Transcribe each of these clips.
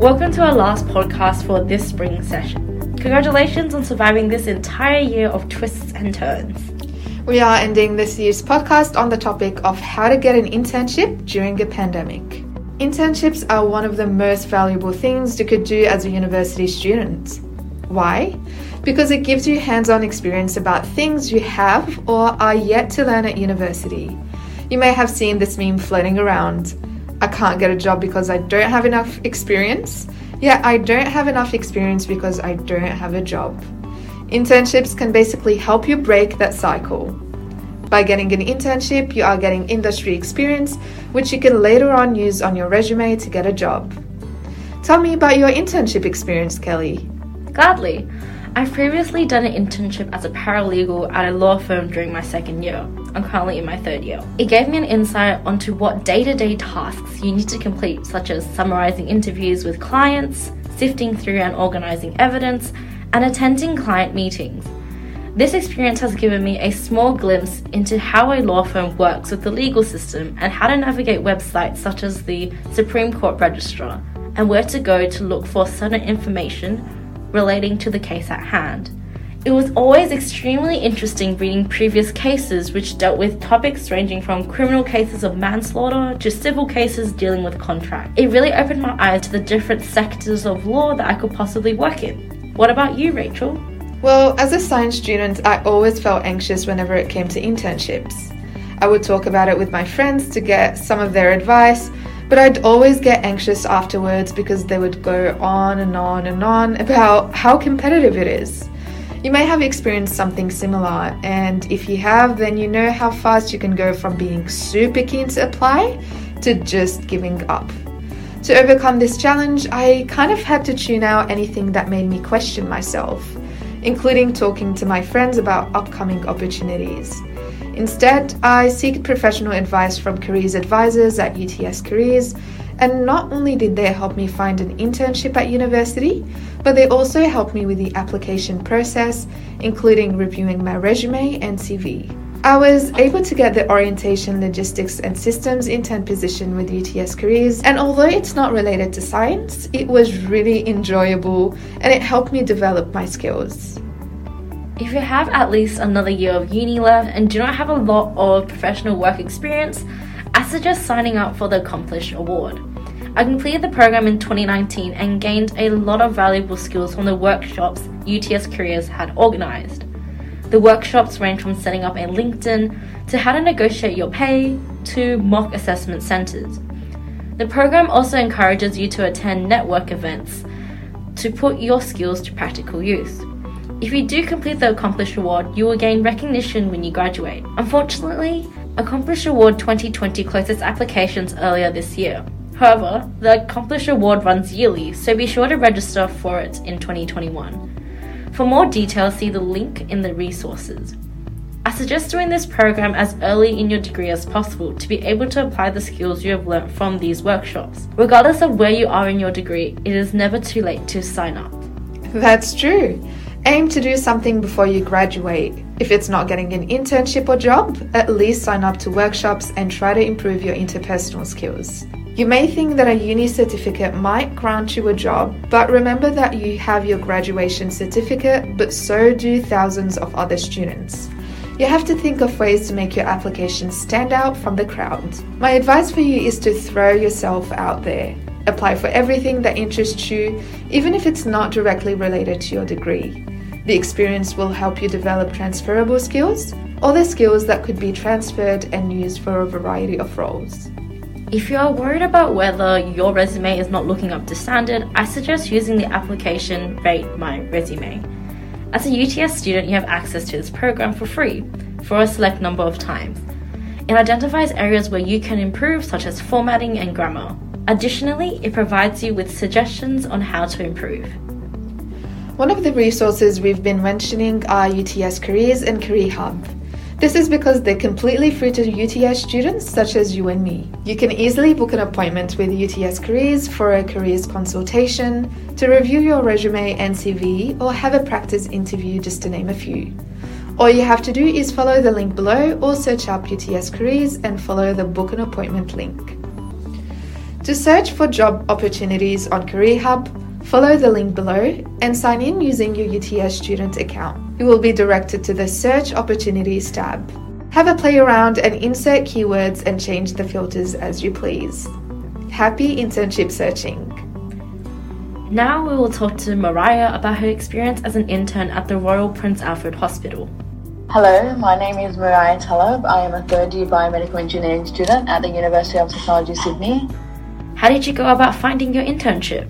Welcome to our last podcast for this spring session. Congratulations on surviving this entire year of twists and turns. We are ending this year's podcast on the topic of how to get an internship during a pandemic. Internships are one of the most valuable things you could do as a university student. Why? Because it gives you hands on experience about things you have or are yet to learn at university. You may have seen this meme floating around I can't get a job because I don't have enough experience. Yeah, I don't have enough experience because I don't have a job. Internships can basically help you break that cycle. By getting an internship, you are getting industry experience, which you can later on use on your resume to get a job. Tell me about your internship experience, Kelly. Gladly. I've previously done an internship as a paralegal at a law firm during my second year. I'm currently in my third year. It gave me an insight onto what day to day tasks you need to complete, such as summarizing interviews with clients, sifting through and organizing evidence, and attending client meetings. This experience has given me a small glimpse into how a law firm works with the legal system and how to navigate websites such as the Supreme Court Registrar and where to go to look for certain information relating to the case at hand. It was always extremely interesting reading previous cases which dealt with topics ranging from criminal cases of manslaughter to civil cases dealing with contract. It really opened my eyes to the different sectors of law that I could possibly work in. What about you, Rachel? Well, as a science student, I always felt anxious whenever it came to internships. I would talk about it with my friends to get some of their advice, but I'd always get anxious afterwards because they would go on and on and on about how competitive it is. You may have experienced something similar, and if you have, then you know how fast you can go from being super keen to apply to just giving up. To overcome this challenge, I kind of had to tune out anything that made me question myself, including talking to my friends about upcoming opportunities. Instead, I seek professional advice from careers advisors at UTS Careers, and not only did they help me find an internship at university, but they also helped me with the application process, including reviewing my resume and CV. I was able to get the orientation, logistics, and systems intern position with UTS Careers, and although it's not related to science, it was really enjoyable and it helped me develop my skills. If you have at least another year of uni left and do not have a lot of professional work experience, I suggest signing up for the Accomplish Award. I completed the program in 2019 and gained a lot of valuable skills from the workshops UTS Careers had organised. The workshops range from setting up a LinkedIn to how to negotiate your pay to mock assessment centres. The program also encourages you to attend network events to put your skills to practical use. If you do complete the Accomplish Award, you will gain recognition when you graduate. Unfortunately, Accomplish Award 2020 closed its applications earlier this year. However, the Accomplish Award runs yearly, so be sure to register for it in 2021. For more details, see the link in the resources. I suggest doing this program as early in your degree as possible to be able to apply the skills you have learnt from these workshops. Regardless of where you are in your degree, it is never too late to sign up. That's true. Aim to do something before you graduate. If it's not getting an internship or job, at least sign up to workshops and try to improve your interpersonal skills. You may think that a uni certificate might grant you a job, but remember that you have your graduation certificate, but so do thousands of other students. You have to think of ways to make your application stand out from the crowd. My advice for you is to throw yourself out there. Apply for everything that interests you, even if it's not directly related to your degree. The experience will help you develop transferable skills or the skills that could be transferred and used for a variety of roles. If you are worried about whether your resume is not looking up to standard, I suggest using the application Rate My Resume. As a UTS student, you have access to this program for free for a select number of times. It identifies areas where you can improve, such as formatting and grammar. Additionally, it provides you with suggestions on how to improve. One of the resources we've been mentioning are UTS Careers and Career Hub. This is because they're completely free to UTS students such as you and me. You can easily book an appointment with UTS Careers for a careers consultation, to review your resume and CV, or have a practice interview, just to name a few. All you have to do is follow the link below or search up UTS Careers and follow the book an appointment link. To search for job opportunities on Career Hub, follow the link below and sign in using your UTS student account. You will be directed to the Search Opportunities tab. Have a play around and insert keywords and change the filters as you please. Happy internship searching! Now we will talk to Mariah about her experience as an intern at the Royal Prince Alfred Hospital. Hello, my name is Mariah Talib. I am a third year biomedical engineering student at the University of Technology Sydney. How did you go about finding your internship?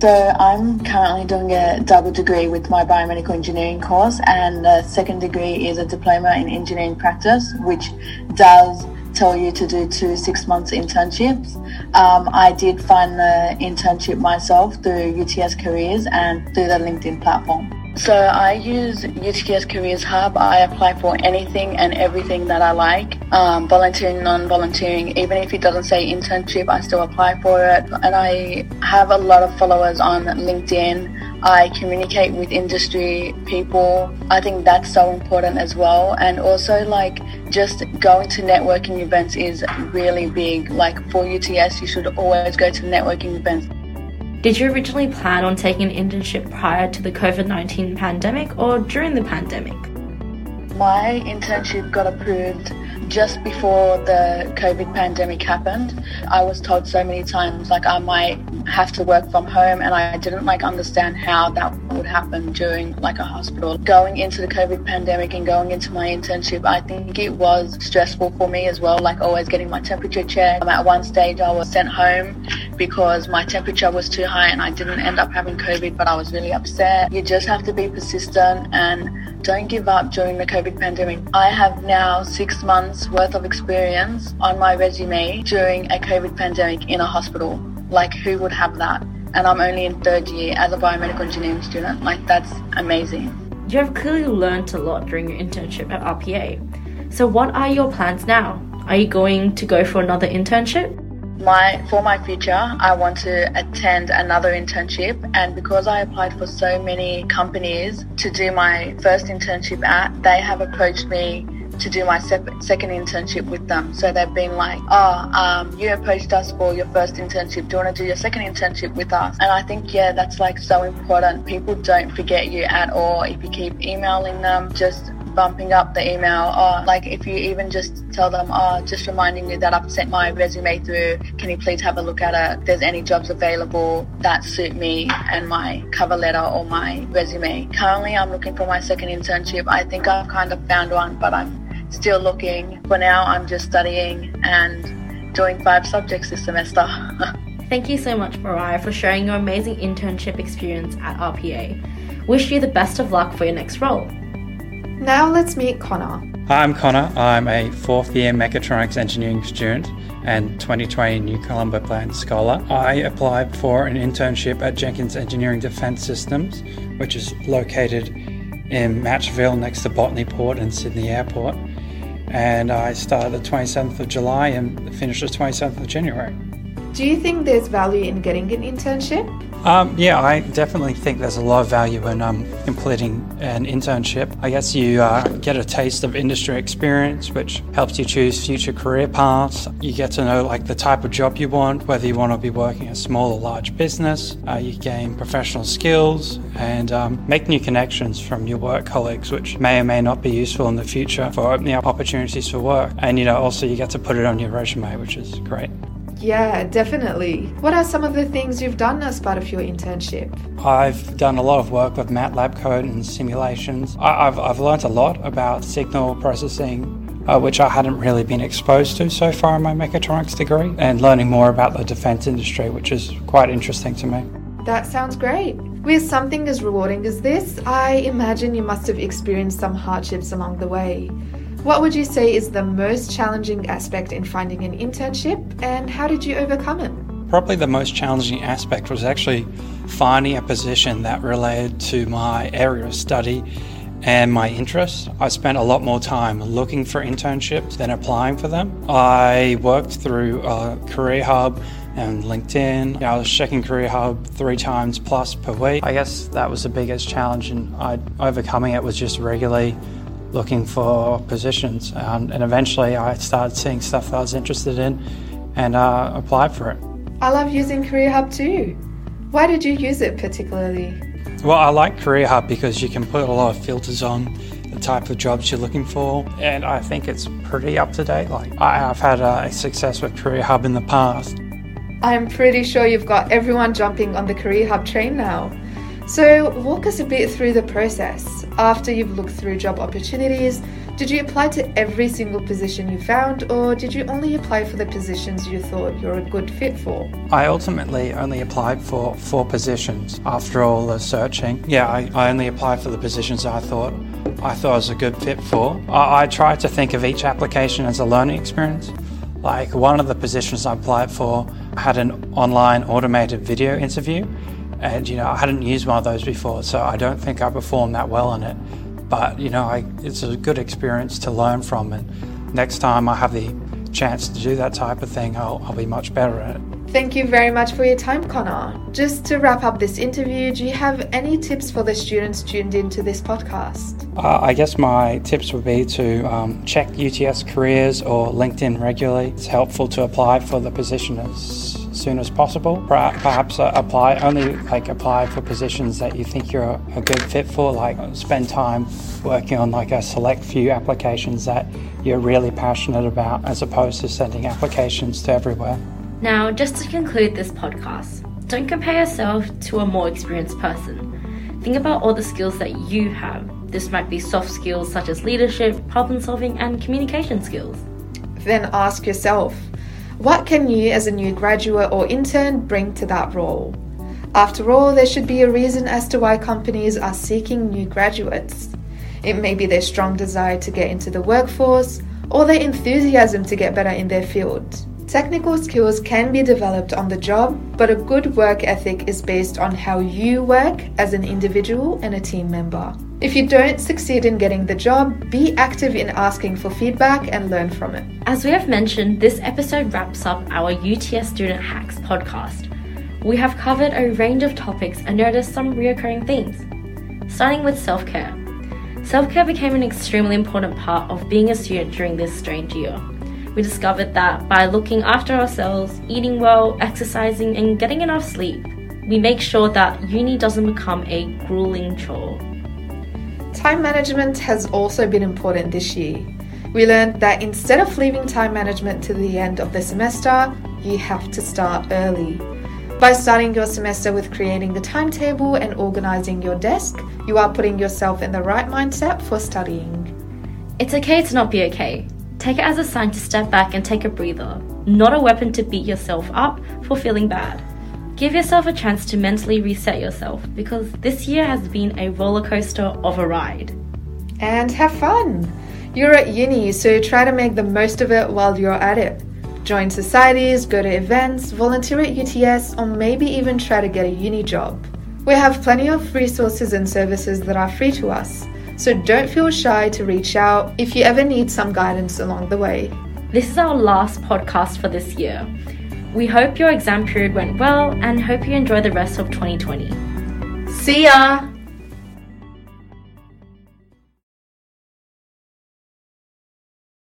So, I'm currently doing a double degree with my biomedical engineering course, and the second degree is a diploma in engineering practice, which does tell you to do two six months internships. Um, I did find the internship myself through UTS Careers and through the LinkedIn platform. So I use UTS Careers Hub. I apply for anything and everything that I like, um, volunteering, non-volunteering. Even if it doesn't say internship, I still apply for it. And I have a lot of followers on LinkedIn. I communicate with industry people. I think that's so important as well. And also, like, just going to networking events is really big. Like, for UTS, you should always go to networking events. Did you originally plan on taking an internship prior to the COVID 19 pandemic or during the pandemic? My internship got approved just before the COVID pandemic happened. I was told so many times like I might have to work from home and I didn't like understand how that would happen during like a hospital. Going into the COVID pandemic and going into my internship, I think it was stressful for me as well, like always getting my temperature checked. At one stage I was sent home because my temperature was too high and I didn't end up having COVID, but I was really upset. You just have to be persistent and don't give up during the COVID pandemic. I have now six months worth of experience on my resume during a COVID pandemic in a hospital. Like, who would have that? And I'm only in third year as a biomedical engineering student. Like, that's amazing. You have clearly learned a lot during your internship at RPA. So, what are your plans now? Are you going to go for another internship? My for my future i want to attend another internship and because i applied for so many companies to do my first internship at they have approached me to do my second internship with them. So they've been like, oh, um, you approached us for your first internship. Do you want to do your second internship with us? And I think, yeah, that's like so important. People don't forget you at all. If you keep emailing them, just bumping up the email or like if you even just tell them oh just reminding you that I've sent my resume through. Can you please have a look at it? If there's any jobs available that suit me and my cover letter or my resume. Currently I'm looking for my second internship. I think I've kind of found one but I'm still looking. For now I'm just studying and doing five subjects this semester. Thank you so much, Mariah, for sharing your amazing internship experience at RPA. Wish you the best of luck for your next role. Now let's meet Connor. Hi, I'm Connor. I'm a fourth year mechatronics engineering student and 2020 New Colombo Plan Scholar. I applied for an internship at Jenkins Engineering Defence Systems, which is located in Matraville next to Botany Port and Sydney Airport. And I started the 27th of July and finished the 27th of January. Do you think there's value in getting an internship? Um, yeah, I definitely think there's a lot of value in um, completing an internship. I guess you uh, get a taste of industry experience, which helps you choose future career paths. You get to know like the type of job you want, whether you want to be working a small or large business. Uh, you gain professional skills and um, make new connections from your work colleagues, which may or may not be useful in the future for opening up opportunities for work. And you know, also you get to put it on your resume, which is great. Yeah, definitely. What are some of the things you've done as part of your internship? I've done a lot of work with MATLAB code and simulations. I, have I've learned a lot about signal processing, uh, which I hadn't really been exposed to so far in my mechatronics degree, and learning more about the defense industry, which is quite interesting to me. That sounds great. With something as rewarding as this, I imagine you must have experienced some hardships along the way. What would you say is the most challenging aspect in finding an internship and how did you overcome it? Probably the most challenging aspect was actually finding a position that related to my area of study and my interests. I spent a lot more time looking for internships than applying for them. I worked through Career Hub and LinkedIn. I was checking Career Hub three times plus per week. I guess that was the biggest challenge, and I, overcoming it was just regularly looking for positions. Um, and eventually I started seeing stuff that I was interested in and uh, applied for it. I love using Career Hub too. Why did you use it particularly? Well, I like Career Hub because you can put a lot of filters on the type of jobs you're looking for, and I think it's pretty up to date. Like I, have had a success with Career Hub in the past. I'm pretty sure you've got everyone jumping on the Career Hub train now. So, walk us a bit through the process. After you've looked through job opportunities, did you apply to every single position you found, or did you only apply for the positions you thought you're a good fit for? I ultimately only applied for four positions after all the searching. Yeah, I, I only applied for the positions I thought I thought was a good fit for. I, I tried to think of each application as a learning experience. Like one of the positions I applied for had an online automated video interview, and you know I hadn't used one of those before, so I don't think I performed that well on it. But you know, I, it's a good experience to learn from, and next time I have the chance to do that type of thing, I'll, I'll be much better at it. Thank you very much for your time, Connor. Just to wrap up this interview, do you have any tips for the students tuned into this podcast? Uh, I guess my tips would be to um, check UTS careers or LinkedIn regularly. It's helpful to apply for the position as soon as possible. Perhaps uh, apply only like apply for positions that you think you're a good fit for. Like spend time working on like a select few applications that you're really passionate about, as opposed to sending applications to everywhere. Now, just to conclude this podcast, don't compare yourself to a more experienced person. Think about all the skills that you have. This might be soft skills such as leadership, problem solving, and communication skills. Then ask yourself what can you, as a new graduate or intern, bring to that role? After all, there should be a reason as to why companies are seeking new graduates. It may be their strong desire to get into the workforce or their enthusiasm to get better in their field. Technical skills can be developed on the job, but a good work ethic is based on how you work as an individual and a team member. If you don't succeed in getting the job, be active in asking for feedback and learn from it. As we have mentioned, this episode wraps up our UTS Student Hacks podcast. We have covered a range of topics and noticed some recurring themes, starting with self care. Self care became an extremely important part of being a student during this strange year we discovered that by looking after ourselves, eating well, exercising, and getting enough sleep, we make sure that uni doesn't become a grueling chore. Time management has also been important this year. We learned that instead of leaving time management to the end of the semester, you have to start early. By starting your semester with creating the timetable and organizing your desk, you are putting yourself in the right mindset for studying. It's okay to not be okay. Take it as a sign to step back and take a breather, not a weapon to beat yourself up for feeling bad. Give yourself a chance to mentally reset yourself because this year has been a roller coaster of a ride. And have fun! You're at uni, so try to make the most of it while you're at it. Join societies, go to events, volunteer at UTS, or maybe even try to get a uni job. We have plenty of resources and services that are free to us so don't feel shy to reach out if you ever need some guidance along the way. This is our last podcast for this year. We hope your exam period went well and hope you enjoy the rest of 2020. See ya!